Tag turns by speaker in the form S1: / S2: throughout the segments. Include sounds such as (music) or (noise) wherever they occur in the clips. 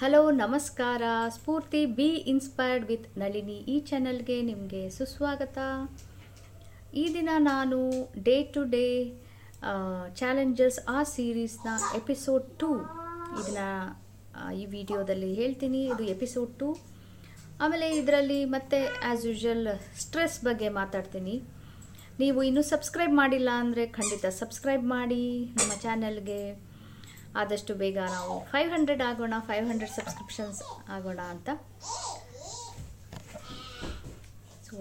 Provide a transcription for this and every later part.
S1: Hello, ನಮಸ್ಕಾರ. Spoorthi be inspired with Nalini ಈ ಚಾನಲ್ಗೆ ನಿಮಗೆ ಸುಸ್ವಾಗತ. ಈ ದಿನ ನಾನು ಡೇ ಟು ಡೇ ಚಾಲೆಂಜಸ್ ಆ ಸೀರೀಸ್ನ ಎಪಿಸೋಡ್ ಟೂ ಇದನ್ನ ಈ ವಿಡಿಯೋದಲ್ಲಿ ಹೇಳ್ತೀನಿ. ಇದು ಎಪಿಸೋಡ್ ಟು ಆಮೇಲೆ ಇದರಲ್ಲಿ ಮತ್ತೆ ಆ್ಯಸ್ ಯೂಶುವಲ್ ಸ್ಟ್ರೆಸ್ ಬಗ್ಗೆ ಮಾತಾಡ್ತೀನಿ. ನೀವು ಇನ್ನೂ ಸಬ್ಸ್ಕ್ರೈಬ್ ಮಾಡಿಲ್ಲ ಅಂದರೆ ಖಂಡಿತ ಸಬ್ಸ್ಕ್ರೈಬ್ ಮಾಡಿ. ನಮ್ಮ ಚಾನಲ್ಗೆ ಆದಷ್ಟು ಬೇಗ ನಾವು ಫೈವ್ ಹಂಡ್ರೆಡ್ ಆಗೋಣ ಫೈವ್ ಹಂಡ್ರೆಡ್ ಸಬ್ಸ್ಕ್ರಿಪ್ಷನ್ಸ್ ಆಗೋಣ ಅಂತ. ಸೊ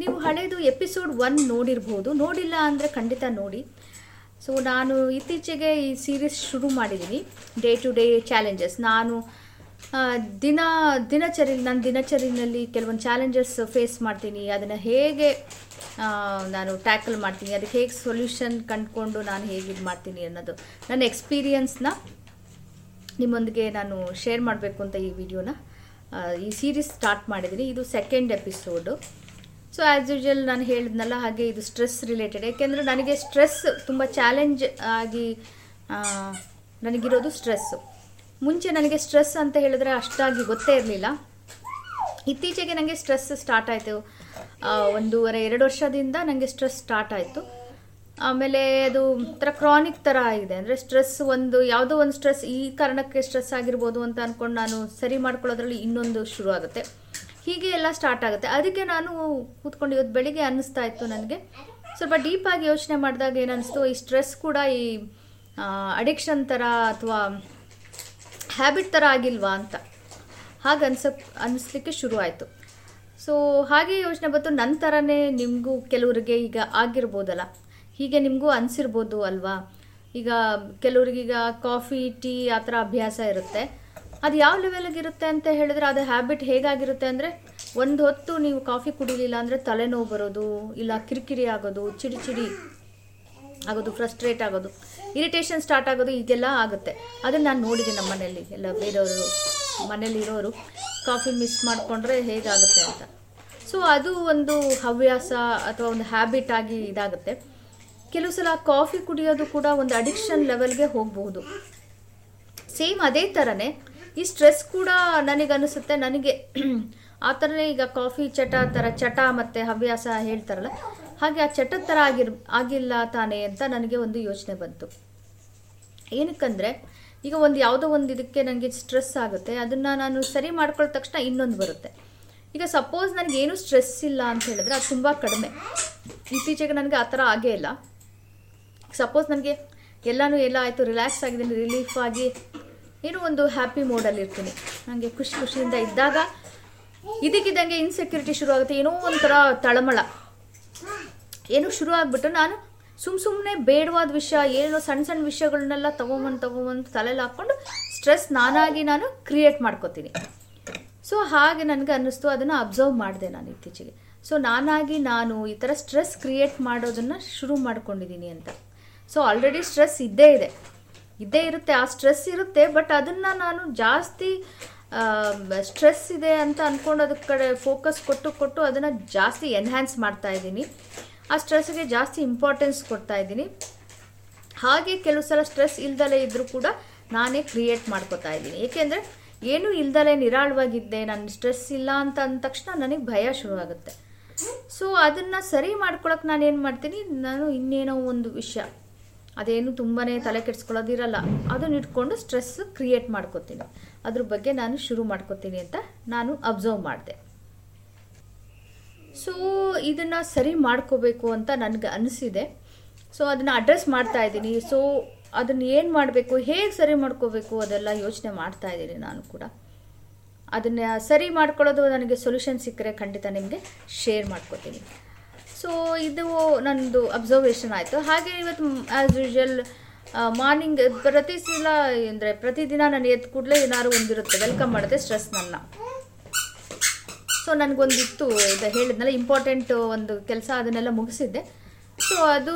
S1: ನೀವು ಹಳೆಯದು ಎಪಿಸೋಡ್ ಒನ್ ನೋಡಿರ್ಬೋದು. ನೋಡಿಲ್ಲ ಅಂದರೆ ಖಂಡಿತ ನೋಡಿ. ಸೊ ನಾನು ಇತ್ತೀಚೆಗೆ ಈ ಸೀರೀಸ್ ಶುರು ಮಾಡಿದ್ದೀನಿ. ಡೇ ಟು ಡೇ ಚಾಲೆಂಜಸ್ ನಾನು ದಿನ, ದಿನಚರಿ ನನ್ನ ದಿನಚರಿನಲ್ಲಿ ಕೆಲವೊಂದು ಚಾಲೆಂಜಸ್ ಫೇಸ್ ಮಾಡ್ತೀನಿ. ಅದನ್ನು ಹೇಗೆ ನಾನು ಟ್ಯಾಕಲ್ ಮಾಡ್ತೀನಿ. ಅದಕ್ಕೆ ಹೇಗೆ ಸೊಲ್ಯೂಷನ್ ಕಂಡುಕೊಂಡು ನಾನು ಹೇಗೆ ಇದು ಮಾಡ್ತೀನಿ ಅನ್ನೋದು. ನನ್ನ ಎಕ್ಸ್ಪೀರಿಯನ್ಸ್ನ ನಿಮ್ಮೊಂದಿಗೆ ನಾನು ಶೇರ್ ಮಾಡಬೇಕು ಅಂತ ಈ ವಿಡಿಯೋನ. ಈ ಸೀರೀಸ್ ಸ್ಟಾರ್ಟ್ ಮಾಡಿದ್ದೀನಿ. ಇದು second episode so as usual ನಾನು ಹೇಳಿದ್ನಲ್ಲ ಹಾಗೆ ಇದು ಸ್ಟ್ರೆಸ್ ರಿಲೇಟೆಡ್ ಯಾಕೆಂದರೆ ನನಗೆ ಸ್ಟ್ರೆಸ್ ತುಂಬ ಚಾಲೆಂಜ್ ಆಗಿ ನನಗಿರೋದು ಸ್ಟ್ರೆಸ್ಸು ಮುಂಚೆ ನನಗೆ ಸ್ಟ್ರೆಸ್ ಅಂತ ಹೇಳಿದ್ರೆ ಅಷ್ಟಾಗಿ ಗೊತ್ತೇ ಇರಲಿಲ್ಲ. ಇತ್ತೀಚೆಗೆ ನನಗೆ ಸ್ಟ್ರೆಸ್ ಸ್ಟಾರ್ಟ್ ಆಯಿತು. ಒಂದೂವರೆ, ಎರಡು ವರ್ಷದಿಂದ ನನಗೆ ಸ್ಟ್ರೆಸ್ ಸ್ಟಾರ್ಟ್ ಆಯಿತು. ಆಮೇಲೆ ಅದು ಒಂಥರ ಕ್ರಾನಿಕ್ ಥರ ಆಗಿದೆ. ಅಂದರೆ ಸ್ಟ್ರೆಸ್ ಒಂದು, ಯಾವುದೋ ಒಂದು ಸ್ಟ್ರೆಸ್ ಈ ಕಾರಣಕ್ಕೆ ಸ್ಟ್ರೆಸ್ ಆಗಿರ್ಬೋದು ಅಂತ ಅಂದ್ಕೊಂಡು ನಾನು ಸರಿ ಮಾಡ್ಕೊಳ್ಳೋದ್ರಲ್ಲಿ ಇನ್ನೊಂದು ಶುರು ಆಗುತ್ತೆ. ಹೀಗೆ ಎಲ್ಲ ಸ್ಟಾರ್ಟ್ ಆಗುತ್ತೆ. ಅದಕ್ಕೆ ನಾನು ಕೂತ್ಕೊಂಡು ಇವತ್ತು ಬೆಳಿಗ್ಗೆ ಅನ್ನಿಸ್ತಾ ಇತ್ತು ನನಗೆ. ಸ್ವಲ್ಪ ಡೀಪಾಗಿ ಯೋಚನೆ ಮಾಡಿದಾಗ ಏನನ್ನಿಸ್ತು ಈ ಸ್ಟ್ರೆಸ್ ಕೂಡ ಈ ಅಡಿಕ್ಷನ್ ಥರ ಅಥವಾ ಹ್ಯಾಬಿಟ್ ಥರ ಆಗಿಲ್ವಾ ಅಂತ. ಹಾಗೆ ಅನ್ಸ ಅನ್ನಿಸ್ಲಿಕ್ಕೆ ಶುರು ಆಯಿತು. ಸೊ ಹಾಗೆ ಯೋಚನೆ ಬಂತು ನನ್ನ ಥರನೇ ನಿಮಗೂ ಕೆಲವರಿಗೆ ಈಗ ಆಗಿರ್ಬೋದಲ್ಲ. ಹೀಗೆ ನಿಮಗೂ ಅನಿಸಿರ್ಬೋದು ಅಲ್ವಾ? ಈಗ ಕೆಲವ್ರಿಗೀಗ ಕಾಫಿ ಟೀ ಆ ಥರ ಅಭ್ಯಾಸ ಇರುತ್ತೆ. ಅದು ಯಾವ ಲೆವೆಲ್ಗೆ ಇರುತ್ತೆ ಅಂತ ಹೇಳಿದ್ರೆ ಅದು ಹ್ಯಾಬಿಟ್ ಹೇಗಾಗಿರುತ್ತೆ ಅಂದರೆ, ಒಂದು ಹೊತ್ತು ನೀವು ಕಾಫಿ ಕುಡಿಲಿಲ್ಲ ಅಂದರೆ ತಲೆನೋವು ಬರೋದು, ಇಲ್ಲ ಕಿರಿಕಿರಿ ಆಗೋದು, ಚಿಡಿ ಚಿಡಿ ಆಗೋದು ಫ್ರಸ್ಟ್ರೇಟ್ ಆಗೋದು. ಇರಿಟೇಷನ್ ಸ್ಟಾರ್ಟ್ ಆಗೋದು ಇದೆಲ್ಲ ಆಗುತ್ತೆ. ಅದನ್ನು ನಾನು ನೋಡಿದೆ ನಮ್ಮ ಮನೆಯಲ್ಲಿ. ಎಲ್ಲ ಬೇರೆಯವರು ಮನೇಲಿರೋರು ಕಾಫಿ ಮಿಸ್ ಮಾಡಿಕೊಂಡ್ರೆ ಹೇಗಾಗುತ್ತೆ ಅಂತ. ಸೊ ಅದು ಒಂದು ಹವ್ಯಾಸ ಅಥವಾ ಒಂದು ಹ್ಯಾಬಿಟ್ ಆಗಿ ಇದಾಗುತ್ತೆ. ಕೆಲವು ಸಲ ಕಾಫಿ ಕುಡಿಯೋದು ಕೂಡ ಒಂದು ಅಡಿಕ್ಷನ್ ಲೆವೆಲ್ಗೆ ಹೋಗಬಹುದು. ಸೇಮ್ ಅದೇ ಥರನೇ ಈ ಸ್ಟ್ರೆಸ್ ಕೂಡ ನನಗನ್ನಿಸುತ್ತೆ ನನಗೆ ಆ ಥರನೇ ಈಗ ಕಾಫಿ ಚಟ ಥರ ಚಟ ಮತ್ತು ಹವ್ಯಾಸ ಹೇಳ್ತಾರಲ್ಲ, ಹಾಗೆ ಆ ಚಟದ ಥರ ಆಗಿರ್, ಆಗಿಲ್ಲ ತಾನೇ ಅಂತ ನನಗೆ ಒಂದು ಯೋಚನೆ ಬಂತು. ಏನಕ್ಕಂದರೆ, ಈಗ ಒಂದು ಯಾವುದೋ ಒಂದು ಇದಕ್ಕೆ ನನಗೆ ಸ್ಟ್ರೆಸ್ ಆಗುತ್ತೆ, ಅದನ್ನು ನಾನು ಸರಿ ಮಾಡ್ಕೊಳ್ಳೋ ತಕ್ಷಣ ಇನ್ನೊಂದು ಬರುತ್ತೆ. ಈಗ ಸಪೋಸ್ ನನಗೇನು ಸ್ಟ್ರೆಸ್ ಇಲ್ಲ ಅಂತ ಹೇಳಿದ್ರೆ ಅದು ತುಂಬ ಕಡಿಮೆ. ಇತ್ತೀಚೆಗೆ ನನಗೆ ಆ ಥರ ಆಗೇ ಇಲ್ಲ. ಸಪೋಸ್ ನನಗೆ ಎಲ್ಲನೂ ಎಲ್ಲ ಆಯಿತು ರಿಲ್ಯಾಕ್ಸ್ ಆಗಿದ್ದೀನಿ ರಿಲೀಫ್ ಆಗಿ ಏನೋ ಒಂದು ಹ್ಯಾಪಿ ಮೋಡಲ್ಲಿ ಇರ್ತೀನಿ. ನನಗೆ ಖುಷಿ ಖುಷಿಯಿಂದ ಇದ್ದಾಗ ಇದಕ್ಕಿದ್ದಂಗೆ ಇನ್ಸೆಕ್ಯೂರಿಟಿ ಶುರು ಆಗುತ್ತೆ ಏನೋ ಒಂಥರ ತಳಮಳ. ಏನು ಶುರು ಆಗಿಬಿಟ್ಟು ನಾನು ಸುಮ್ಮ ಸುಮ್ಮನೆ ಬೇಡವಾದ ವಿಷಯ, ಏನೋ ಸಣ್ಣ ಸಣ್ಣ ವಿಷಯಗಳನ್ನೆಲ್ಲ ತಗೊಂಬಂದು ತಗೊಂಬಂದು ತಲೆಯಲ್ಲಿ ಹಾಕ್ಕೊಂಡು ಸ್ಟ್ರೆಸ್ ನಾನಾಗಿ ನಾನು ಕ್ರಿಯೇಟ್ ಮಾಡ್ಕೋತೀನಿ. ಸೊ ಹಾಗೆ ನನಗೆ ಅನ್ನಿಸ್ತು, ಅದನ್ನು ಅಬ್ಸರ್ವ್ ಮಾಡಿದೆ ನಾನು ಇತ್ತೀಚೆಗೆ. ಸೊ ನಾನಾಗಿ ನಾನು ಈ ಥರ ಸ್ಟ್ರೆಸ್ ಕ್ರಿಯೇಟ್ ಮಾಡೋದನ್ನು ಶುರು ಮಾಡ್ಕೊಂಡಿದ್ದೀನಿ ಅಂತ. ಸೊ ಆಲ್ರೆಡಿ ಸ್ಟ್ರೆಸ್ ಇದ್ದೇ ಇದೆ. ಇದ್ದೇ ಇರುತ್ತೆ, ಆ ಸ್ಟ್ರೆಸ್ ಇರುತ್ತೆ ಬಟ್ ಅದನ್ನು ನಾನು ಜಾಸ್ತಿ ಸ್ಟ್ರೆಸ್ ಇದೆ ಅಂತ ಅಂದ್ಕೊಂಡು ಅದಕ್ಕೆ ಕಡೆ ಫೋಕಸ್ ಕೊಟ್ಟು ಕೊಟ್ಟು ಅದನ್ನು ಜಾಸ್ತಿ ಎನ್ಹ್ಯಾನ್ಸ್ ಮಾಡ್ತಾ ಇದ್ದೀನಿ ಆ ಸ್ಟ್ರೆಸ್ಗೆ ಜಾಸ್ತಿ ಇಂಪಾರ್ಟೆನ್ಸ್ ಕೊಡ್ತಾ ಇದ್ದೀನಿ. ಹಾಗೆ ಕೆಲವು ಸಲ ಸ್ಟ್ರೆಸ್ ಇಲ್ದಲೇ ಇದ್ದರೂ ಕೂಡ ನಾನೇ ಕ್ರಿಯೇಟ್ ಮಾಡ್ಕೋತಾ ಇದ್ದೀನಿ. ಏಕೆಂದರೆ ಏನೂ ಇಲ್ದಲೇ ನಿರಾಳವಾಗಿದ್ದೆ ನಾನು ಸ್ಟ್ರೆಸ್ ಇಲ್ಲ ಅಂತ ಅಂದ ತಕ್ಷಣ ನನಗೆ ಭಯ ಶುರುವಾಗುತ್ತೆ ಸೊ ಅದನ್ನು ಸರಿ ಮಾಡ್ಕೊಳಕ್ಕೆ ನಾನು ಏನು ಮಾಡ್ತೀನಿ? ನಾನು ಇನ್ನೇನೋ ಒಂದು ವಿಷಯ. ಅದೇನು ತುಂಬಾ ತಲೆ ಕೆಡಿಸ್ಕೊಳ್ಳೋದಿರಲ್ಲ, ಅದನ್ನ ಇಟ್ಕೊಂಡು ಸ್ಟ್ರೆಸ್ ಕ್ರಿಯೇಟ್ ಮಾಡ್ಕೋತೀನಿ. ಅದ್ರ ಬಗ್ಗೆ ನಾನು ಶುರು ಮಾಡ್ಕೋತೀನಿ ಅಂತ ನಾನು ಅಬ್ಸರ್ವ್ ಮಾಡಿದೆ. ಸೊ ಇದನ್ನು ಸರಿ ಮಾಡ್ಕೋಬೇಕು ಅಂತ ನನಗೆ ಅನಿಸಿದೆ. ಸೊ ಅದನ್ನು ಅಡ್ರೆಸ್ ಮಾಡ್ತಾ ಇದ್ದೀನಿ. ಸೊ ಅದನ್ನು ಏನು ಮಾಡಬೇಕು, ಹೇಗೆ ಸರಿ ಮಾಡ್ಕೋಬೇಕು ಅದೆಲ್ಲ ಯೋಚನೆ ಮಾಡ್ತಾ ಇದ್ದೀನಿ ನಾನು ಕೂಡ. ಅದನ್ನು ಸರಿ ಮಾಡ್ಕೊಳ್ಳೋದು ನನಗೆ ಸೊಲ್ಯೂಷನ್ ಸಿಕ್ಕರೆ ಖಂಡಿತ ನಿಮಗೆ ಶೇರ್ ಮಾಡ್ಕೋತೀನಿ. ಸೊ ಇದು ನನ್ನದು ಅಬ್ಸರ್ವೇಷನ್ ಆಯಿತು. ಹಾಗೆ ಇವತ್ತು ಆ್ಯಸ್ ಯೂಶುವಲ್ ಮಾರ್ನಿಂಗ್ ಪ್ರತಿ ಸಲ, ಅಂದರೆ ಪ್ರತಿದಿನ ನಾನು ಎದ್ದು ಕೂಡಲೇ ಏನಾದ್ರು ಒಂದಿರುತ್ತೆ. ವೆಲ್ಕಮ್ ಮಾಡುತ್ತೆ ಸ್ಟ್ರೆಸ್ ನನ್ನ. ಸೊ, ನನಗೊಂದಿತ್ತು ಇದು ಹೇಳಿದ್ನಲ್ಲ ಇಂಪಾರ್ಟೆಂಟ್ ಒಂದು ಕೆಲಸ ಅದನ್ನೆಲ್ಲ ಮುಗಿಸಿದ್ದೆ. ಸೊ ಅದು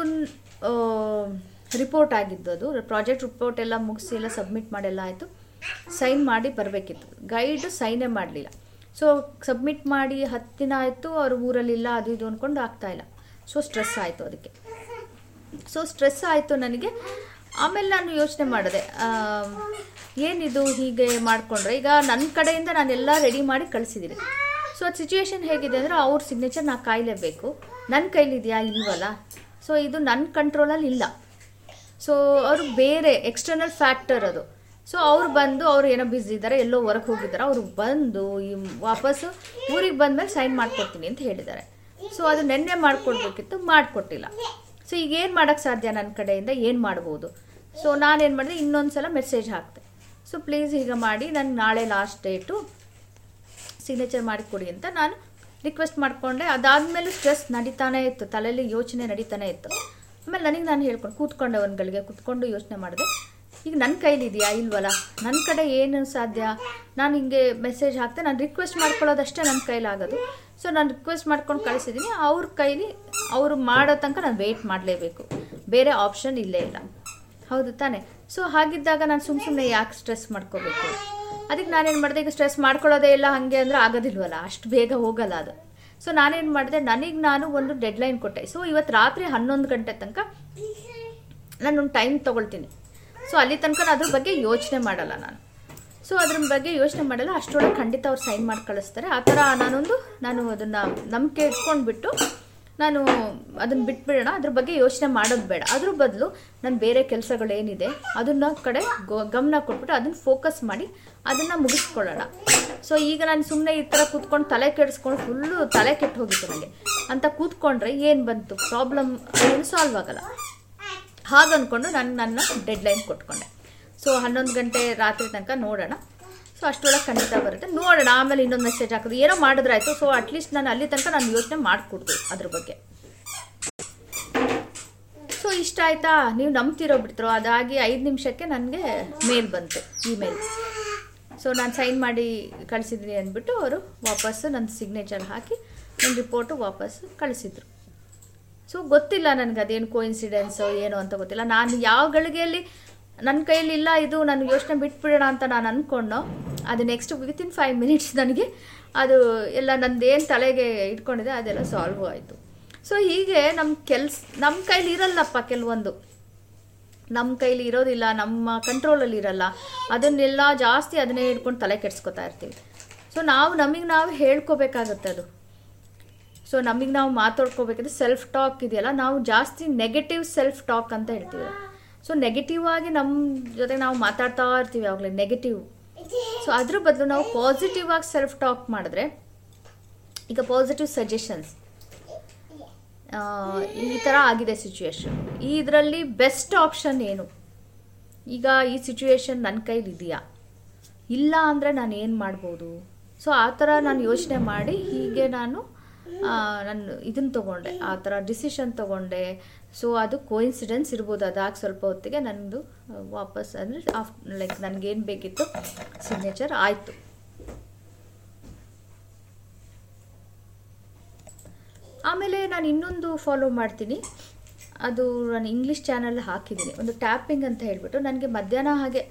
S1: ರಿಪೋರ್ಟ್ ಆಗಿದ್ದು ಅದು. ಪ್ರಾಜೆಕ್ಟ್ ರಿಪೋರ್ಟ್ ಎಲ್ಲ ಮುಗಿಸಿ, ಎಲ್ಲ ಸಬ್ಮಿಟ್ ಮಾಡೆಲ್ಲ ಆಯಿತು. ಸೈನ್ ಮಾಡಿ ಬರಬೇಕಿತ್ತು. ಗೈಡ್ ಸೈನೇ ಮಾಡಲಿಲ್ಲ. ಸೊ ಸಬ್ಮಿಟ್ ಮಾಡಿ ಹತ್ತು ದಿನ ಆಯಿತು, ಅವ್ರ ಊರಲ್ಲಿಲ್ಲ, ಅದು ಇದು ಅಂದ್ಕೊಂಡು ಆಗ್ತಾಯಿಲ್ಲ ಸೊ ಸ್ಟ್ರೆಸ್ ಆಯಿತು ಅದಕ್ಕೆ. ಸೊ ಸ್ಟ್ರೆಸ್ ಆಯಿತು ನನಗೆ. ಆಮೇಲೆ ನಾನು ಯೋಚನೆ ಮಾಡಿದೆ ಏನಿದು ಹೀಗೆ ಮಾಡಿಕೊಂಡ್ರೆ? ಈಗ ನನ್ನ ಕಡೆಯಿಂದ ನಾನೆಲ್ಲ ರೆಡಿ ಮಾಡಿ ಕಳಿಸಿದ್ದೀನಿ. ಸೊ ಅದು ಸಿಚುವೇಶನ್ ಹೇಗಿದೆ ಅಂದರೆ ಅವ್ರ ಸಿಗ್ನೇಚರ್ ನಾ ಕಾಯಲೇಬೇಕು. ನನ್ನ ಕೈಲಿದೆಯಾ? ಇಲ್ವಲ್ಲ. ಸೊ ಇದು ನನ್ನ ಕಂಟ್ರೋಲಲ್ಲಿ ಇಲ್ಲ. ಸೊ ಅವರು ಬೇರೆ ಎಕ್ಸ್ಟರ್ನಲ್ ಫ್ಯಾಕ್ಟರ್ ಅದು. ಸೊ ಅವ್ರು ಬಂದು ಅವ್ರು ಏನೋ ಬ್ಯುಸಿ ಇದ್ದಾರೆ ಎಲ್ಲೋ ಹೊರಗೆ ಹೋಗಿದ್ದಾರೆ ಅವರು ಬಂದು ಈ ವಾಪಸ್ಸು ಊರಿಗೆ ಬಂದಮೇಲೆ ಸೈನ್ ಮಾಡ್ಕೊಡ್ತೀನಿ ಅಂತ ಹೇಳಿದ್ದಾರೆ. ಸೊ ಅದು ನೆನ್ನೆ ಮಾಡಿಕೊಡ್ಬೇಕಿತ್ತು, ಮಾಡಿಕೊಟ್ಟಿಲ್ಲ. ಸೊ ಈಗ ಏನು ಮಾಡೋಕ್ಕೆ ಸಾಧ್ಯ ನನ್ನ ಕಡೆಯಿಂದ? ಏನು ಮಾಡ್ಬೋದು? ಸೊ ನಾನೇನು ಮಾಡಿದೆ? ಇನ್ನೊಂದು ಸಲ ಮೆಸೇಜ್ ಹಾಕ್ತೆ. ಸೊ ಪ್ಲೀಸ್ ಈಗ ಮಾಡಿ ನನಗೆ ನಾಳೆ ಲಾಸ್ಟ್ ಡೇಟು ಸಿಗ್ನೇಚರ್ ಮಾಡಿಕೊಡಿ ಅಂತ ನಾನು ರಿಕ್ವೆಸ್ಟ್ ಮಾಡಿಕೊಂಡೆ. ಅದಾದಮೇಲೂ ಸ್ಟ್ರೆಸ್ ನಡೀತಾನೆ ಇತ್ತು. ತಲೆಯಲ್ಲಿ ಯೋಚನೆ ನಡೀತಾನೆ ಇತ್ತು. ಆಮೇಲೆ ನನಗೆ ನಾನು ಹೇಳ್ಕೊಂಡು ಕೂತ್ಕೊಂಡೆ ಒಂದ್ಗಳಿಗೆ ಕೂತ್ಕೊಂಡು ಯೋಚನೆ ಮಾಡಿದೆ. ಈಗ ನನ್ನ ಕೈಲಿದೆಯಾ ಇಲ್ವಲ್ಲ? ನನ್ನ ಕಡೆ ಏನು ಸಾಧ್ಯ? ನಾನು ಹಿಂಗೆ ಮೆಸೇಜ್ ಹಾಕ್ತೆ ನಾನು ರಿಕ್ವೆಸ್ಟ್ ಮಾಡ್ಕೊಳ್ಳೋದಷ್ಟೇ ನನ್ನ ಕೈಲಾಗೋದು ಸೊ ನಾನು ರಿಕ್ವೆಸ್ಟ್ ಮಾಡ್ಕೊಂಡು ಕಳಿಸಿದ್ದೀನಿ ಅವ್ರ ಕೈಲಿ ಅವರು ಮಾಡೋ ತನಕ ನಾನು ವೆಯ್ಟ್ ಮಾಡಲೇಬೇಕು. ಬೇರೆ ಆಪ್ಷನ್ ಇಲ್ಲೇ ಇಲ್ಲ. ಹೌದು ತಾನೆ? ಸೊ ಹಾಗಿದ್ದಾಗ ನಾನು ಸುಮ್ಮ ಸುಮ್ಮನೆ ಯಾಕೆ ಸ್ಟ್ರೆಸ್ ಮಾಡ್ಕೋಬೇಕು? ಅದಕ್ಕೆ ನಾನೇನು ಮಾಡಿದೆ, ಈಗ ಸ್ಟ್ರೆಸ್ ಮಾಡ್ಕೊಳ್ಳೋದೇ ಇಲ್ಲ, ಹಾಗೆ ಅಂದರೆ ಆಗೋದಿಲ್ವಲ್ಲ, ಅಷ್ಟು ಬೇಗ ಹೋಗಲ್ಲ ಅದು. ಸೊ ನಾನೇನು ಮಾಡಿದೆ, ನನಗೆ ನಾನು ಒಂದು ಡೆಡ್ಲೈನ್ ಕೊಟ್ಟೆ. ಸೊ ಇವತ್ತು ರಾತ್ರಿ ಹನ್ನೊಂದು ಗಂಟೆ ತನಕ ನಾನೊಂದು ಟೈಮ್ ತೊಗೊಳ್ತೀನಿ. ಸೊ ಅಲ್ಲಿ ತನಕ ನಾನು ಅದ್ರ ಬಗ್ಗೆ ಯೋಚನೆ ಮಾಡಲ್ಲ ನಾನು. ಸೊ ಅದ್ರ ಬಗ್ಗೆ ಯೋಚನೆ ಮಾಡಲ್ಲ, ಅಷ್ಟರೊಳಗೆ ಖಂಡಿತ ಅವ್ರು ಸೈನ್ ಮಾಡಿ ಕಳಿಸ್ತಾರೆ. ಆ ಥರ ನಾನೊಂದು, ನಾನು ಅದನ್ನು ನಂಬಿಕೆ ಇಟ್ಕೊಂಡ್ಬಿಟ್ಟು ನಾನು ಅದನ್ನು ಬಿಟ್ಬಿಡೋಣ, ಅದ್ರ ಬಗ್ಗೆ ಯೋಚನೆ ಮಾಡೋದು ಬೇಡ. ಅದ್ರ ಬದಲು ನಾನು ಬೇರೆ ಕೆಲಸಗಳೇನಿದೆ, ಅದನ್ನ ಕಡೆ ಗಮನ ಕೊಟ್ಬಿಟ್ಟು ಅದನ್ನು ಫೋಕಸ್ ಮಾಡಿ ಅದನ್ನು ಮುಗಿಸ್ಕೊಳ್ಳೋಣ. ಸೊ ಈಗ ನಾನು ಸುಮ್ಮನೆ ಈ ಥರ ಕೂತ್ಕೊಂಡು ತಲೆ ಕೆಡಿಸ್ಕೊಂಡು ಫುಲ್ಲು ತಲೆ ಕೆಟ್ಟು ಹೋಗಿತ್ತು ನನಗೆ ಅಂತ ಕೂತ್ಕೊಂಡ್ರೆ ಏನು ಬಂತು? ಪ್ರಾಬ್ಲಮ್ ಏನು ಸಾಲ್ವ್ ಆಗಲ್ಲ. ಹಾಗನ್ಕೊಂಡು ನಾನು ನನ್ನ ಡೆಡ್ಲೈನ್ ಕೊಟ್ಕೊಂಡೆ. ಸೊ ಹನ್ನೊಂದು ಗಂಟೆ ರಾತ್ರಿ ತನಕ ನೋಡೋಣ. ಸೊ ಅಷ್ಟೊಳಗೆ ಖಂಡಿತ ಬರುತ್ತೆ. ನೋಡೋಣ, ಆಮೇಲೆ ಇನ್ನೊಂದು ಮೆಸೇಜ್ ಹಾಕೋದು. ಏನೋ ಮಾಡಿದ್ರಾಯ್ತು ಸೊ ಅಟ್ಲೀಸ್ಟ್ ನಾನು ಅಲ್ಲಿ ತನಕ ನಾನು ಯೋಚನೆ ಮಾಡಿಕೊಡ್ತು ಅದ್ರ ಬಗ್ಗೆ. ಸೊ ಇಷ್ಟ ಆಯ್ತಾ? ನೀವು ನಂಬ್ತಿರೋ ಬಿಡ್ತಿರೋ ಅದಾಗಿ ಐದು ನಿಮಿಷಕ್ಕೆ ನನಗೆ ಮೇಲ್ ಬಂತು ಇಮೇಲ್ ಸೊ ನಾನು ಸೈನ್ ಮಾಡಿ ಕಳಿಸಿದ್ದೀನಿ ಅಂದ್ಬಿಟ್ಟು ಅವರು ವಾಪಸ್ಸು ನನ್ನ ಸಿಗ್ನೇಚರ್ ಹಾಕಿ ನನ್ನ ರಿಪೋರ್ಟು ವಾಪಸ್ಸು ಕಳಿಸಿದ್ರು. ಸೊ ಗೊತ್ತಿಲ್ಲ ನನಗೆ ಅದೇನು ಕೋಇನ್ಸಿಡೆನ್ಸು ಏನು ಅಂತ ಗೊತ್ತಿಲ್ಲ. ನಾನು ಯಾವ ಗಳಿಗೆಯಲ್ಲಿ ನನ್ನ ಕೈಯಲ್ಲಿ ಇಲ್ಲ, ಇದು ನಾನು ಯೋಚನೆ ಬಿಟ್ಬಿಡೋಣ ಅಂತ ನಾನು ಅಂದ್ಕೊಂಡು ಅದು ನೆಕ್ಸ್ಟ್ ವಿತಿನ್ ಫೈವ್ ಮಿನಿಟ್ಸ್ ನನಗೆ ಅದು ಎಲ್ಲ ನಂದೇನು ತಲೆಗೆ ಇಟ್ಕೊಂಡಿದೆ ಅದೆಲ್ಲ ಸಾಲ್ವ್ ಆಯಿತು. ಸೊ ಹೀಗೆ ನಮ್ಮ ಕೆಲ್ಸ ನಮ್ಮ ಕೈಲಿ ಇರಲ್ಲಪ್ಪ ಕೆಲವೊಂದು. ನಮ್ಮ ಕೈಲಿ ಇರೋದಿಲ್ಲ, ನಮ್ಮ ಕಂಟ್ರೋಲಲ್ಲಿ ಇರಲ್ಲ. ಅದನ್ನೆಲ್ಲ ಜಾಸ್ತಿ ಅದನ್ನೇ ಹಿಡ್ಕೊಂಡು ತಲೆ ಕೆಡಿಸ್ಕೊತಾ ಇರ್ತೀವಿ. ಸೊ ನಾವು ನಮಗೆ ನಾವು ಹೇಳ್ಕೋಬೇಕಾಗುತ್ತೆ ಅದು. ಸೊ ನಮಗೆ ನಾವು ಮಾತಾಡ್ಕೋಬೇಕಂದ್ರೆ ಸೆಲ್ಫ್ ಟಾಕ್ ಇದೆಯಲ್ಲ, ನಾವು ಜಾಸ್ತಿ ನೆಗೆಟಿವ್ ಸೆಲ್ಫ್ ಟಾಕ್ ಅಂತ ಹೇಳ್ತೀವಿ. ಸೊ ನೆಗೆಟಿವ್ ಆಗಿ ನಮ್ಮ ಜೊತೆ ನಾವು ಮಾತಾಡ್ತಾ ಇರ್ತೀವಿ ನೆಗೆಟಿವ್ ಸೊ ಅದ್ರ ಬದಲು ನಾವು ಪಾಸಿಟಿವ್ ಆಗಿ ಸೆಲ್ಫ್ ಟಾಕ್ ಮಾಡಿದ್ರೆ, ಈಗ ಪಾಸಿಟಿವ್ ಸಜೆಷನ್ಸ್ ಈ ಥರ ಆಗಿದೆ ಸಿಚುವೇಶನ್ ಇದರಲ್ಲಿ ಬೆಸ್ಟ್ ಆಪ್ಷನ್ ಏನು? ಈಗ ಈ ಸಿಚುವೇಶನ್ ನನ್ನ ಕೈಲಿ ಇದೆಯಾ? ಇಲ್ಲ ಅಂದರೆ ನಾನು ಏನು ಮಾಡ್ಬೋದು? ಸೊ ಆ ಥರ ನಾನು ಯೋಚನೆ ಮಾಡಿ ಹೀಗೆ ನಾನು ನಾನು ಇದನ್ನ ತೊಗೊಂಡೆ, ಆ ಥರ ಡಿಸಿಷನ್ ತೊಗೊಂಡೆ. ಸೊ ಅದು ಕೋಇನ್ಸಿಡೆನ್ಸ್ ಇರ್ಬೋದು. ಅದಾಗಿ ಸ್ವಲ್ಪ ಹೊತ್ತಿಗೆ ನನ್ನದು ವಾಪಸ್ ಅಂದರೆ ಆಫ್ ಲೈಕ್ ನನಗೇನು ಬೇಕಿತ್ತು ಸಿಗ್ನೇಚರ್ ಆಯಿತು. ಆಮೇಲೆ ನಾನು ಇನ್ನೊಂದು ಫಾಲೋ ಮಾಡ್ತೀನಿ. ಅದು ನಾನು ಇಂಗ್ಲೀಷ್ ಚಾನಲ್ ಹಾಕಿದ್ದೀನಿ ಒಂದು ಟ್ಯಾಪಿಂಗ್ ಅಂತ ಹೇಳಿಬಿಟ್ಟು, ನನಗೆ ಮಧ್ಯಾಹ್ನ ಹಾಗೆ.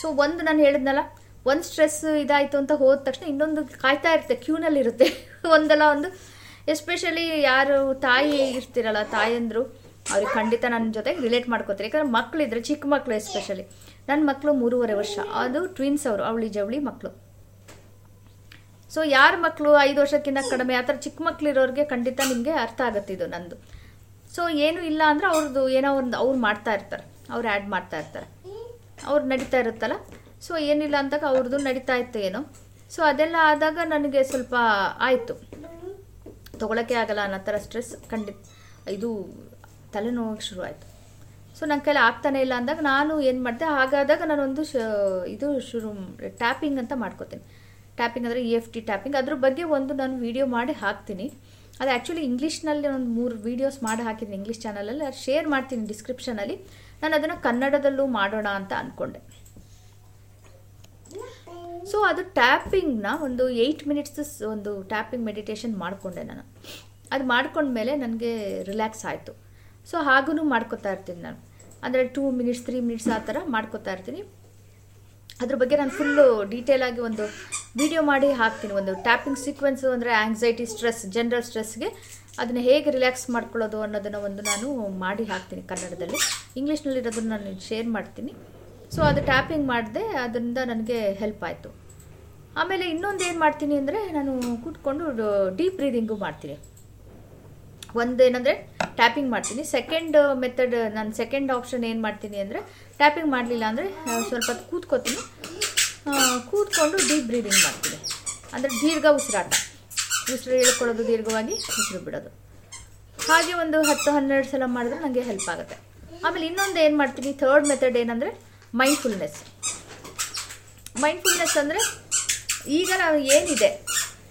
S1: ಸೊ ಒಂದು ನಾನು ಹೇಳಿದ್ನಲ್ಲ ಒಂದು ಸ್ಟ್ರೆಸ್ ಇದಾಯಿತು ಅಂತ ಹೋದ ತಕ್ಷಣ ಇನ್ನೊಂದು ಕಾಯ್ತಾ ಇರುತ್ತೆ ಕ್ಯೂನಲ್ಲಿ ಇರುತ್ತೆ (laughs) ಒಂದಲ್ಲ ಒಂದು. ಎಸ್ಪೆಷಲಿ ಯಾರು ತಾಯಿ ಇರ್ತಿರಲ್ಲ, ತಾಯಂದರು, ಅವ್ರಿಗೆ ಖಂಡಿತ ನನ್ನ ಜೊತೆಗೆ ರಿಲೇಟ್ ಮಾಡ್ಕೋತಾರೆ. ಯಾಕಂದ್ರೆ ಮಕ್ಕಳಿದ್ರೆ ಚಿಕ್ಕ ಮಕ್ಕಳು ಎಸ್ಪೆಷಲಿ ನನ್ನ ಮಕ್ಕಳು ಮೂರುವರೆ ವರ್ಷ. ಅದು ಟ್ವಿನ್ಸ್ ಅವರು, ಅವಳಿ ಜವಳಿ ಮಕ್ಕಳು ಸೊ ಯಾರ ಮಕ್ಕಳು ಐದು ವರ್ಷಕ್ಕಿಂತ ಕಡಿಮೆ, ಆ ಥರ ಚಿಕ್ಕ ಮಕ್ಳಿರೋರಿಗೆ ಖಂಡಿತ ನಿಮಗೆ ಅರ್ಥ ಆಗುತ್ತೆ ಇದು ನಂದು. ಸೊ ಏನು ಇಲ್ಲ ಅಂದರೆ ಅವ್ರದ್ದು ಏನೋ ಒಂದು, ಅವ್ರು ಮಾಡ್ತಾ ಇರ್ತಾರೆ. ಅವ್ರು ಆ್ಯಡ್ ಮಾಡ್ತಾ ಇರ್ತಾರೆ. ಅವ್ರು ನಡೀತಾ ಇರುತ್ತಲ್ಲ? ಸೊ ಏನಿಲ್ಲ ಅಂದಾಗ ಅವ್ರದ್ದು ನಡೀತಾ ಇತ್ತು ಏನೋ. ಸೊ ಅದೆಲ್ಲ ಆದಾಗ ನನಗೆ ಸ್ವಲ್ಪ ಆಯಿತು. ತೊಗೊಳಕ್ಕೆ ಆಗಲ್ಲ ಅನ್ನೋ ಥರ ಸ್ಟ್ರೆಸ್ ಖಂಡಿತ ಇದು ತಲೆನೋವು ಶುರು ಆಯಿತು. ಸೊ ನನ್ನ ಕೈಲಿ ಆಗ್ತಾನೆ ಇಲ್ಲ ಅಂದಾಗ ನಾನು ಏನು ಮಾಡಿದೆ, ಹಾಗಾದಾಗ ನಾನೊಂದು ಶ, ಇದು ಶುರು ಟ್ಯಾಪಿಂಗ್ ಅಂತ ಮಾಡ್ಕೋತೀನಿ. ಟ್ಯಾಪಿಂಗ್ ಅಂದರೆ ಇ ಎಫ್ ಟಿ ಟ್ಯಾಪಿಂಗ್ ಅದ್ರ ಬಗ್ಗೆ ಒಂದು ನಾನು ವೀಡಿಯೋ ಮಾಡಿ ಹಾಕ್ತೀನಿ. ಅದು ಆ್ಯಕ್ಚುಲಿ ಇಂಗ್ಲೀಷ್ನಲ್ಲಿ ಒಂದು ಮೂರು ವೀಡಿಯೋಸ್ ಮಾಡಿ ಹಾಕಿದ್ದೀನಿ ಇಂಗ್ಲೀಷ್ ಚಾನಲಲ್ಲಿ ಅದು ಶೇರ್ ಮಾಡ್ತೀನಿ ಡಿಸ್ಕ್ರಿಪ್ಷನಲ್ಲಿ ನಾನು ಅದನ್ನು ಕನ್ನಡದಲ್ಲೂ ಮಾಡೋಣ ಅಂತ ಅಂದ್ಕೊಂಡೆ ಸೊ ಅದು ಟ್ಯಾಪಿಂಗ್ನ ಒಂದು ಏಯ್ಟ್ ಮಿನಿಟ್ಸ್ ಒಂದು ಟ್ಯಾಪಿಂಗ್ ಮೆಡಿಟೇಷನ್ ಮಾಡಿಕೊಂಡೆ ನಾನು. ಅದು ಮಾಡ್ಕೊಂಡ್ಮೇಲೆ ನನಗೆ ರಿಲ್ಯಾಕ್ಸ್ ಆಯಿತು. ಸೊ ಹಾಗೂ ಮಾಡ್ಕೋತಾ ಇರ್ತೀನಿ ನಾನು. ಅಂದರೆ ಟೂ ಮಿನಿಟ್ಸ್ ತ್ರೀ ಮಿನಿಟ್ಸ್ ಆ ಥರ ಮಾಡ್ಕೋತಾ ಇರ್ತೀನಿ. ಅದ್ರ ಬಗ್ಗೆ ನಾನು ಫುಲ್ಲು ಡೀಟೇಲ್ ಆಗಿ ಒಂದು ವಿಡಿಯೋ ಮಾಡಿ ಹಾಕ್ತೀನಿ. ಒಂದು ಟ್ಯಾಪಿಂಗ್ ಸೀಕ್ವೆನ್ಸು ಅಂದರೆ ಆಂಗ್ಸೈಟಿ ಸ್ಟ್ರೆಸ್ ಜನರಲ್ ಸ್ಟ್ರೆಸ್ಗೆ ಅದನ್ನು ಹೇಗೆ ರಿಲ್ಯಾಕ್ಸ್ ಮಾಡ್ಕೊಳ್ಳೋದು ಅನ್ನೋದನ್ನು ಒಂದು ನಾನು ಮಾಡಿ ಹಾಕ್ತೀನಿ ಕನ್ನಡದಲ್ಲಿ. ಇಂಗ್ಲೀಷ್ನಲ್ಲಿರೋದನ್ನು ನಾನು ಶೇರ್ ಮಾಡ್ತೀನಿ. ಸೊ ಅದು ಟ್ಯಾಪಿಂಗ್ ಮಾಡಿದೆ, ಅದರಿಂದ ನನಗೆ ಹೆಲ್ಪ್ ಆಯಿತು. ಆಮೇಲೆ ಇನ್ನೊಂದು ಏನು ಮಾಡ್ತೀನಿ ಅಂದರೆ, ನಾನು ಕೂತ್ಕೊಂಡು ಡೀಪ್ ಬ್ರೀದಿಂಗು ಮಾಡ್ತೀನಿ. ಒಂದು ಏನಂದರೆ ಟ್ಯಾಪಿಂಗ್ ಮಾಡ್ತೀನಿ. ಸೆಕೆಂಡ್ ಮೆಥಡ್ ನಾನು ಸೆಕೆಂಡ್ ಆಪ್ಷನ್ ಏನು ಮಾಡ್ತೀನಿ ಅಂದರೆ ಟ್ಯಾಪಿಂಗ್ ಮಾಡಲಿಲ್ಲ ಅಂದರೆ ಸ್ವಲ್ಪ ಕೂತ್ಕೋತೀನಿ. ಕೂತ್ಕೊಂಡು ಡೀಪ್ ಬ್ರೀದಿಂಗ್ ಮಾಡ್ತೀನಿ. ಅಂದರೆ ದೀರ್ಘ ಉಸಿರಾಟ. ಉಸಿರು ಹೇಳ್ಕೊಳ್ಳೋದು ದೀರ್ಘವಾಗಿ, ಉಸಿರು ಬಿಡೋದು. ಹಾಗೆ ಒಂದು ಹತ್ತು ಹನ್ನೆರಡು ಸಲ ಮಾಡಿದ್ರೆ ನನಗೆ ಹೆಲ್ಪ್ ಆಗುತ್ತೆ. ಆಮೇಲೆ ಇನ್ನೊಂದು ಏನು ಮಾಡ್ತೀನಿ ಥರ್ಡ್ ಮೆಥಡ್ ಏನಂದರೆ ಮೈಂಡ್ಫುಲ್ನೆಸ್ ಮೈಂಡ್ಫುಲ್ನೆಸ್ ಅಂದರೆ ಈಗ ನಾವು ಏನಿದೆ?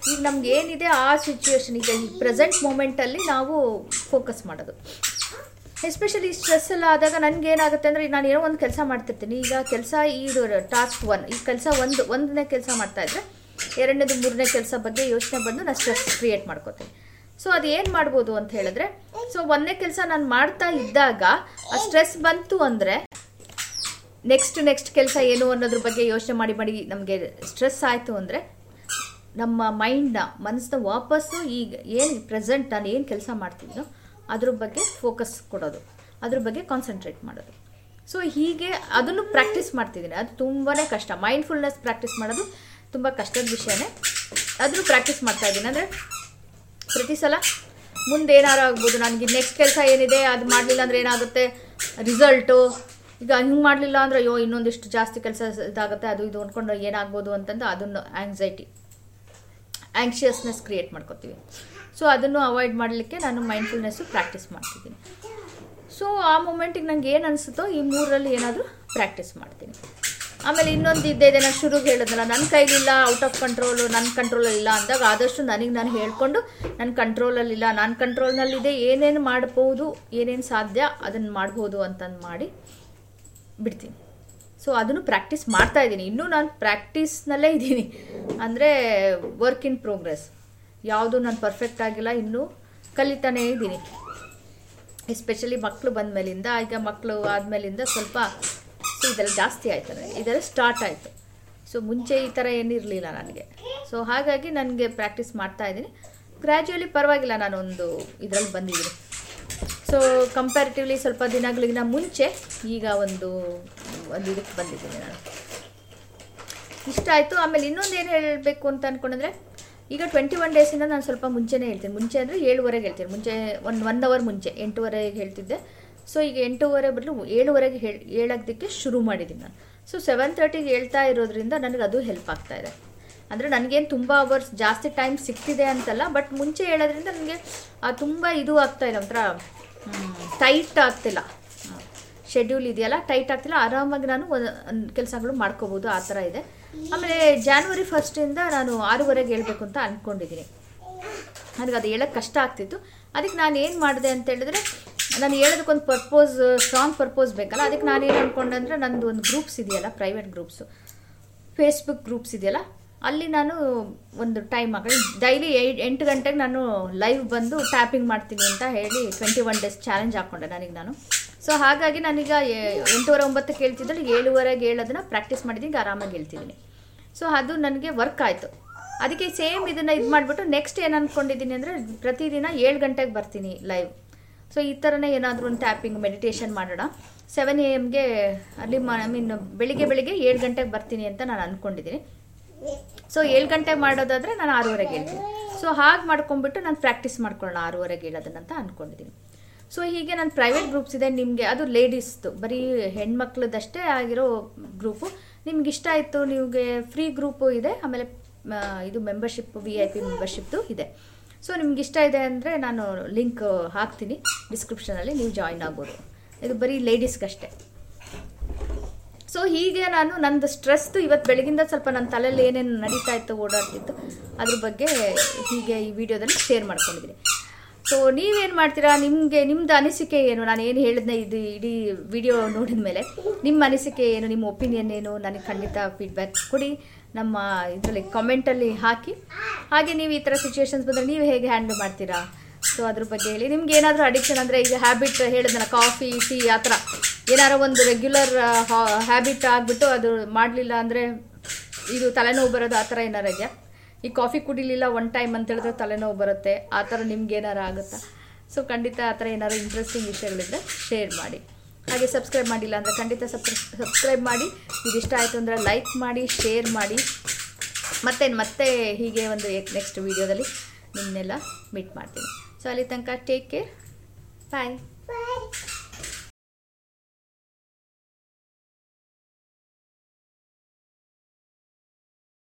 S1: ಈಗ ನಮ್ಗೆ ಏನಿದೆ ಆ ಸಿಚುವೇಶನ್ ಈಗ ಈ ಪ್ರೆಸೆಂಟ್ ಮೂಮೆಂಟಲ್ಲಿ ನಾವು ಫೋಕಸ್ ಮಾಡೋದು. ಎಸ್ಪೆಷಲಿ ಸ್ಟ್ರೆಸ್ ಎಲ್ಲ ಆದಾಗ ನನಗೆ ಏನಾಗುತ್ತೆ ಅಂದರೆ, ನಾನು ಏನೋ ಒಂದು ಕೆಲಸ ಮಾಡ್ತಿರ್ತೀನಿ. ಈಗ ಕೆಲಸ ಈ ಟಾಸ್ಕ್ ಒನ್ ಈ ಕೆಲಸ ಒಂದು, ಒಂದನೇ ಕೆಲಸ ಮಾಡ್ತಾ ಇದ್ರೆ, ಎರಡನೇದು, ಮೂರನೇ ಕೆಲಸ ಬಗ್ಗೆ ಯೋಚನೆ ಬಂದು ನಾನು ಸ್ಟ್ರೆಸ್ ಕ್ರಿಯೇಟ್ ಮಾಡ್ಕೋತೀನಿ. ಸೊ ಅದು ಏನು ಮಾಡ್ಬೋದು ಅಂತ ಹೇಳಿದ್ರೆ ಸೊ ಒಂದನೇ ಕೆಲಸ ನಾನು ಮಾಡ್ತಾ ಇದ್ದಾಗ, ಆ ಸ್ಟ್ರೆಸ್ ಬಂತು ಅಂದರೆ ನೆಕ್ಸ್ಟ್ ನೆಕ್ಸ್ಟ್ ಕೆಲಸ ಏನು ಅನ್ನೋದ್ರ ಬಗ್ಗೆ ಯೋಚನೆ ಮಾಡಿ ಮಾಡಿ ನಮಗೆ ಸ್ಟ್ರೆಸ್ ಆಯಿತು ಅಂದರೆ ನಮ್ಮ ಮೈಂಡ್ನ ಮನಸ್ಸನ್ನ ವಾಪಸ್ಸು ಈಗ ಏನು ಪ್ರೆಸೆಂಟ್ ನಾನು ಏನು ಕೆಲಸ ಮಾಡ್ತಿದ್ನೋ ಅದ್ರ ಬಗ್ಗೆ ಫೋಕಸ್ ಕೊಡೋದು. ಅದ್ರ ಬಗ್ಗೆ ಕಾನ್ಸಂಟ್ರೇಟ್ ಮಾಡೋದು. ಸೊ ಹೀಗೆ ಅದನ್ನು ಪ್ರಾಕ್ಟೀಸ್ ಮಾಡ್ತಿದ್ದೀನಿ. ಅದು ತುಂಬಾ ಕಷ್ಟ. ಮೈಂಡ್ಫುಲ್ನೆಸ್ ಪ್ರಾಕ್ಟೀಸ್ ಮಾಡೋದು ತುಂಬ ಕಷ್ಟದ ವಿಷಯನೇ. ಅದನ್ನು ಪ್ರಾಕ್ಟೀಸ್ ಮಾಡ್ತಾ ಇದ್ದೀನಿ. ಅಂದರೆ ಪ್ರತಿ ಸಲ ಮುಂದೆ ಏನಾರು ಆಗ್ಬೋದು. ನನಗೆ ನೆಕ್ಸ್ಟ್ ಕೆಲಸ ಏನಿದೆ, ಅದು ಮಾಡಲಿಲ್ಲ ಅಂದರೆ ಏನಾಗುತ್ತೆ? ರಿಸಲ್ಟು ಈಗ ಹಿಂಗೆ ಮಾಡಲಿಲ್ಲ ಅಂದರೆ ಅಯ್ಯೋ, ಇನ್ನೊಂದಿಷ್ಟು ಜಾಸ್ತಿ ಕೆಲಸ ಇದಾಗುತ್ತೆ, ಅದು ಇದು ಅಂದ್ಕೊಂಡು ಏನಾಗ್ಬೋದು ಅಂತಂದು ಅದನ್ನು ಆಂಗ್ಸೈಟಿ ಆ್ಯಂಕ್ಷಿಯಸ್ನೆಸ್ ಕ್ರಿಯೇಟ್ ಮಾಡ್ಕೋತೀವಿ. ಸೊ ಅದನ್ನು ಅವಾಯ್ಡ್ ಮಾಡಲಿಕ್ಕೆ ನಾನು ಮೈಂಡ್ಫುಲ್ನೆಸ್ಸು ಪ್ರಾಕ್ಟೀಸ್ ಮಾಡ್ತಿದ್ದೀನಿ. ಸೊ ಆ ಮೂಮೆಂಟಿಗೆ ನಂಗೆ ಏನು ಅನಿಸುತ್ತೋ ಈ ಮೂರರಲ್ಲಿ ಏನಾದರೂ ಪ್ರಾಕ್ಟೀಸ್ ಮಾಡ್ತೀನಿ. ಆಮೇಲೆ ಇನ್ನೊಂದು ಇದ್ದೇ ಇದೆ, ನಾನು ಶುರುಗೆ ಹೇಳಿದ್ನಲ್ಲ ನನ್ನ ಕೈಲಿಲ್ಲ ಔಟ್ ಆಫ್ ಕಂಟ್ರೋಲು ನನ್ನ ಕಂಟ್ರೋಲಲ್ಲಿಲ್ಲ ಅಂದಾಗ ಆದಷ್ಟು ನನಗೆ ನಾನು ಹೇಳ್ಕೊಂಡು ನನ್ನ ಕಂಟ್ರೋಲಲ್ಲಿಲ್ಲ ನನ್ನ ಕಂಟ್ರೋಲ್ನಲ್ಲಿದೆ ಏನೇನು ಮಾಡ್ಬೋದು, ಏನೇನು ಸಾಧ್ಯ ಅದನ್ನು ಮಾಡ್ಬೋದು ಅಂತಂದು ಮಾಡಿ ಬಿಡ್ತೀನಿ. ಸೊ ಅದನ್ನು ಪ್ರಾಕ್ಟೀಸ್ ಮಾಡ್ತಾ ಇದ್ದೀನಿ. ಇನ್ನೂ ನಾನು ಪ್ರಾಕ್ಟೀಸ್ನಲ್ಲೇ ಇದ್ದೀನಿ. ಅಂದರೆ ವರ್ಕ್ ಇನ್ ಪ್ರೋಗ್ರೆಸ್ ಯಾವುದು ನಾನು ಪರ್ಫೆಕ್ಟ್ ಆಗಿಲ್ಲ, ಇನ್ನೂ ಕಲಿತಾನೇ ಇದ್ದೀನಿ. ಎಸ್ಪೆಷಲಿ ಮಕ್ಕಳು ಬಂದ ಮೇಲಿಂದ ಈಗ ಮಕ್ಕಳು ಆದಮೇಲಿಂದ ಸ್ವಲ್ಪ ಇದೆಲ್ಲ ಜಾಸ್ತಿ ಆಯಿತು ನನಗೆ. ಇದೆಲ್ಲ ಸ್ಟಾರ್ಟ್ ಆಯಿತು. ಸೊ ಮುಂಚೆ ಈ ಥರ ಏನಿರಲಿಲ್ಲ ನನಗೆ. ಸೊ ಹಾಗಾಗಿ ನನಗೆ ಪ್ರಾಕ್ಟೀಸ್ ಮಾಡ್ತಾ ಇದ್ದೀನಿ. ಗ್ರ್ಯಾಜುಯಲಿ ಪರವಾಗಿಲ್ಲ, ನಾನೊಂದು ಇದರಲ್ಲಿ ಬಂದಿದ್ದೀನಿ. ಸೊ ಕಂಪ್ಯಾರಿಟಿವ್ಲಿ ಸ್ವಲ್ಪ ದಿನಗಳಿಗಿನ ಮುಂಚೆ ಈಗ ಒಂದು ಒಂದು ಇದಕ್ಕೆ ಬಂದಿದ್ದೀನಿ ನಾನು. ಇಷ್ಟ ಆಯಿತು. ಆಮೇಲೆ ಇನ್ನೊಂದು ಏನು ಹೇಳಬೇಕು ಅಂತ ಅಂದ್ಕೊಂಡಂದ್ರೆ ಈಗ ಟ್ವೆಂಟಿ ಒನ್ ಡೇಸಿಂದ ನಾನು ಸ್ವಲ್ಪ ಮುಂಚೆನೇ ಹೇಳ್ತೀನಿ. ಮುಂಚೆ ಅಂದರೆ ಏಳುವರೆಗೆ ಹೇಳ್ತೀನಿ. ಮುಂಚೆ ಒಂದು ಒನ್ ಅವರ್ ಮುಂಚೆ, ಎಂಟೂವರೆಗೆ ಹೇಳ್ತಿದ್ದೆ. ಸೊ ಈಗ ಎಂಟೂವರೆ ಬದಲು ಏಳುವರೆಗೆ ಹೇಳಿ, ಹೇಳೋದಕ್ಕೆ ಶುರು ಮಾಡಿದ್ದೀನಿ ನಾನು. ಸೊ ಸೆವೆನ್ ತರ್ಟಿಗೆ ಹೇಳ್ತಾ ಇರೋದ್ರಿಂದ ನನಗೆ ಅದು ಹೆಲ್ಪ್ ಆಗ್ತಾ ಇದೆ. ಅಂದರೆ ನನಗೇನು ತುಂಬ ಅವರ್ಸ್ ಜಾಸ್ತಿ ಟೈಮ್ ಸಿಗ್ತಿದೆ ಅಂತಲ್ಲ ಬಟ್ ಮುಂಚೆ ಹೇಳೋದ್ರಿಂದ ನನಗೆ ತುಂಬ ಇದು ಆಗ್ತಾ ಇದೆ ಒಂಥರ ಟೈಟ್ ಆಗ್ತಿಲ್ಲ. ಶೆಡ್ಯೂಲ್ ಇದೆಯಲ್ಲ? ಟೈಟ್ ಆಗ್ತಿಲ್ಲ. ಆರಾಮಾಗಿ ನಾನು ಕೆಲಸಗಳು ಮಾಡ್ಕೋಬೋದು. ಆ ಥರ ಇದೆ. ಆಮೇಲೆ ಜಾನ್ವರಿ ಫಸ್ಟಿಂದ ನಾನು ಆರೂವರೆಗೆ ಹೇಳ್ಬೇಕು ಅಂತ ಅಂದ್ಕೊಂಡಿದ್ದೀನಿ ನನಗೆ ಅದು ಹೇಳೋಕ್ಕೆ ಕಷ್ಟ ಆಗ್ತಿತ್ತು. ಅದಕ್ಕೆ ನಾನು ಏನು ಮಾಡಿದೆ ಅಂತ ಹೇಳಿದ್ರೆ, ನಾನು ಹೇಳೋದಕ್ಕೊಂದು ಪರ್ಪೋಸ್ ಸ್ಟ್ರಾಂಗ್ ಪರ್ಪೋಸ್ ಬೇಕಲ್ಲ. ಅದಕ್ಕೆ ನಾನೇನು ಅಂದ್ಕೊಂಡೆ ಅಂದರೆ ನಂದು ಒಂದು ಗ್ರೂಪ್ಸ್ ಇದೆಯಲ್ಲ ಪ್ರೈವೇಟ್ ಗ್ರೂಪ್ಸು ಫೇಸ್ಬುಕ್ ಗ್ರೂಪ್ಸ್ ಇದೆಯಲ್ಲ ಅಲ್ಲಿ ನಾನು ಒಂದು ಟೈಮ್ ಹಾಕಿ ಡೈಲಿ ಏಟ್ ಎಂಟು ಗಂಟೆಗೆ ನಾನು ಲೈವ್ ಬಂದು ಟ್ಯಾಪಿಂಗ್ ಮಾಡ್ತೀನಿ ಅಂತ ಹೇಳಿ ಟ್ವೆಂಟಿ ಒನ್ ಡೇಸ್ ಚಾಲೆಂಜ್ ಹಾಕ್ಕೊಂಡೆ ನನಗೆ ನಾನು. ಸೊ ಹಾಗಾಗಿ ನಾನೀಗ ಎಂಟೂವರೆ ಒಂಬತ್ತು ಹೇಳ್ತಿದ್ದಲ್ಲಿ ಏಳುವರೆಗೆ ಹೇಳೋದನ್ನ ಪ್ರಾಕ್ಟೀಸ್ ಮಾಡಿದ್ದೀನಿ ಆರಾಮಾಗಿ ಹೇಳ್ತಿದ್ದೀನಿ. ಸೊ ಅದು ನನಗೆ ವರ್ಕ್ ಆಯಿತು. ಅದಕ್ಕೆ ಸೇಮ್ ಇದನ್ನು ಇದು ಮಾಡಿಬಿಟ್ಟು ನೆಕ್ಸ್ಟ್ ಏನು ಅಂದ್ಕೊಂಡಿದ್ದೀನಿ ಅಂದರೆ ಪ್ರತಿದಿನ ಏಳು ಗಂಟೆಗೆ ಬರ್ತೀನಿ ಲೈವ್ ಸೊ ಈ ಥರನೇ ಏನಾದರೂ ಒಂದು ಟ್ಯಾಪಿಂಗ್ ಮೆಡಿಟೇಷನ್ ಮಾಡೋಣ. ಸೆವೆನ್ ಎ ಎಮ್ಗೆ ಅಲ್ಲಿ ಐ ಮೀನ್ ಬೆಳಿಗ್ಗೆ ಬೆಳಿಗ್ಗೆ ಏಳು ಗಂಟೆಗೆ ಬರ್ತೀನಿ ಅಂತ ನಾನು ಅಂದ್ಕೊಂಡಿದ್ದೀನಿ ಸೊ ಏಳು ಗಂಟೆಗೆ ಮಾಡೋದಾದರೆ ನಾನು ಆರೂವರೆಗೆ ಹೇಳ್ತೀನಿ. ಸೊ ಹಾಗೆ ಮಾಡ್ಕೊಂಡ್ಬಿಟ್ಟು ನಾನು ಪ್ರಾಕ್ಟೀಸ್ ಮಾಡ್ಕೊಳ್ಳೋಣ, ಆರೂವರೆಗೆ ಹೇಳೋದನ್ನಂತ ಅಂದ್ಕೊಂಡಿದ್ದೀನಿ ಸೊ ಹೀಗೆ ನನ್ನ ಪ್ರೈವೇಟ್ ಗ್ರೂಪ್ಸ್ ಇದೆ, ನಿಮಗೆ ಅದು ಲೇಡೀಸ್ದು ಬರೀ ಹೆಣ್ಮಕ್ಳದಷ್ಟೇ ಆಗಿರೋ ಗ್ರೂಪು ನಿಮ್ಗೆ ಇಷ್ಟ ಆಯಿತು, ನಿಮಗೆ ಫ್ರೀ ಗ್ರೂಪು ಇದೆ, ಆಮೇಲೆ ಇದು ಮೆಂಬರ್ಶಿಪ್ ವಿ ಐ ಪಿ ಮೆಂಬರ್ಶಿಪ್ದು ಇದೆ. ಸೊ ನಿಮ್ಗೆ ಇಷ್ಟ ಇದೆ ಅಂದರೆ ನಾನು ಲಿಂಕ್ ಹಾಕ್ತೀನಿ ಡಿಸ್ಕ್ರಿಪ್ಷನಲ್ಲಿ ನೀವು ಜಾಯಿನ್ ಆಗ್ಬೋದು. ಇದು ಬರೀ ಲೇಡೀಸ್ಗಷ್ಟೇ ಸೊ ಹೀಗೆ ನಾನು ನಂದು ಸ್ಟ್ರೆಸ್ದು ಇವತ್ತು ಬೆಳಗಿಂದ ಸ್ವಲ್ಪ ನನ್ನ ತಲೆಯಲ್ಲಿ ಏನೇನು ನಡೀತಾ ಇತ್ತು, ಓಡಾಡ್ತಿತ್ತು, ಅದ್ರ ಬಗ್ಗೆ ಹೀಗೆ ಈ ವಿಡಿಯೋದಲ್ಲಿ ಶೇರ್ ಮಾಡ್ಕೊಂಡಿದ್ದೀನಿ. ಸೊ ನೀವೇನು ಮಾಡ್ತೀರಾ? ನಿಮಗೆ, ನಿಮ್ದು ಅನಿಸಿಕೆ ಏನು? ನಾನು ಏನು ಹೇಳಿದ್ನ ಇದು ಇಡೀ ವಿಡಿಯೋ ನೋಡಿದ ಮೇಲೆ ನಿಮ್ಮ ಅನಿಸಿಕೆ ಏನು? ನಿಮ್ಮ ಒಪಿನಿಯನ್ ಏನು? ನನಗೆ ಖಂಡಿತ ಫೀಡ್ಬ್ಯಾಕ್ ಕೊಡಿ. ನಮ್ಮ ಇದರಲ್ಲಿ ಕಾಮೆಂಟಲ್ಲಿ ಹಾಕಿ. ಹಾಗೆ ನೀವು ಈ ಥರ ಸಿಚುವೇಶನ್ಸ್ ಬಂದರೆ ನೀವು ಹೇಗೆ ಹ್ಯಾಂಡಲ್ ಮಾಡ್ತೀರಾ? ಸೊ ಅದ್ರ ಬಗ್ಗೆ ಹೇಳಿ. ನಿಮ್ಗೆ ಏನಾದರೂ ಅಡಿಕ್ಷನ್ ಅಂದರೆ ಈಗ ಹ್ಯಾಬಿಟ್ ಹೇಳಿದ್ನಲ್ಲ ಕಾಫಿ ಟೀ ಆ ಥರ ಏನಾರ ಒಂದು ರೆಗ್ಯುಲರ್ ಹ್ಯಾಬಿಟ್ ಆಗಿಬಿಟ್ಟು ಅದು ಮಾಡಲಿಲ್ಲ ಅಂದರೆ ಇದು ತಲೆನೋವು ಬರೋದು ಆ ಥರ ಏನಾರ ಇದೆಯಾ? ಈ ಕಾಫಿ ಕುಡಿಲಿಲ್ಲ ಒನ್ ಟೈಮ್ ಅಂತ ಹೇಳಿದ್ರೆ ತಲೆನೋವು ಬರುತ್ತೆ. ಆ ಥರ ನಿಮ್ಗೆ ಏನಾರು ಆಗುತ್ತಾ? ಸೊ ಖಂಡಿತ ಆ ಥರ ಏನಾರು ಇಂಟ್ರೆಸ್ಟಿಂಗ್ ವಿಷಯಗಳಿದ್ರೆ ಶೇರ್ ಮಾಡಿ. ಹಾಗೆ ಸಬ್ಸ್ಕ್ರೈಬ್ ಮಾಡಿಲ್ಲ ಅಂದರೆ ಖಂಡಿತ ಸಬ್ಸ್ಕ್ರೈಬ್ ಮಾಡಿ. ಇದಿಷ್ಟ ಆಯಿತು ಅಂದರೆ ಲೈಕ್ ಮಾಡಿ ಶೇರ್ ಮಾಡಿ. ಮತ್ತೆ ಮತ್ತೆ ಹೀಗೆ ಒಂದು ನೆಕ್ಸ್ಟ್ ವೀಡಿಯೋದಲ್ಲಿ ನಿಮ್ಮನ್ನೆಲ್ಲ ಮೀಟ್ ಮಾಡ್ತೀನಿ. ಸೊ ಅಲ್ಲಿ ತನಕ ಟೇಕ್ ಕೇರ್ ಬಾಯ್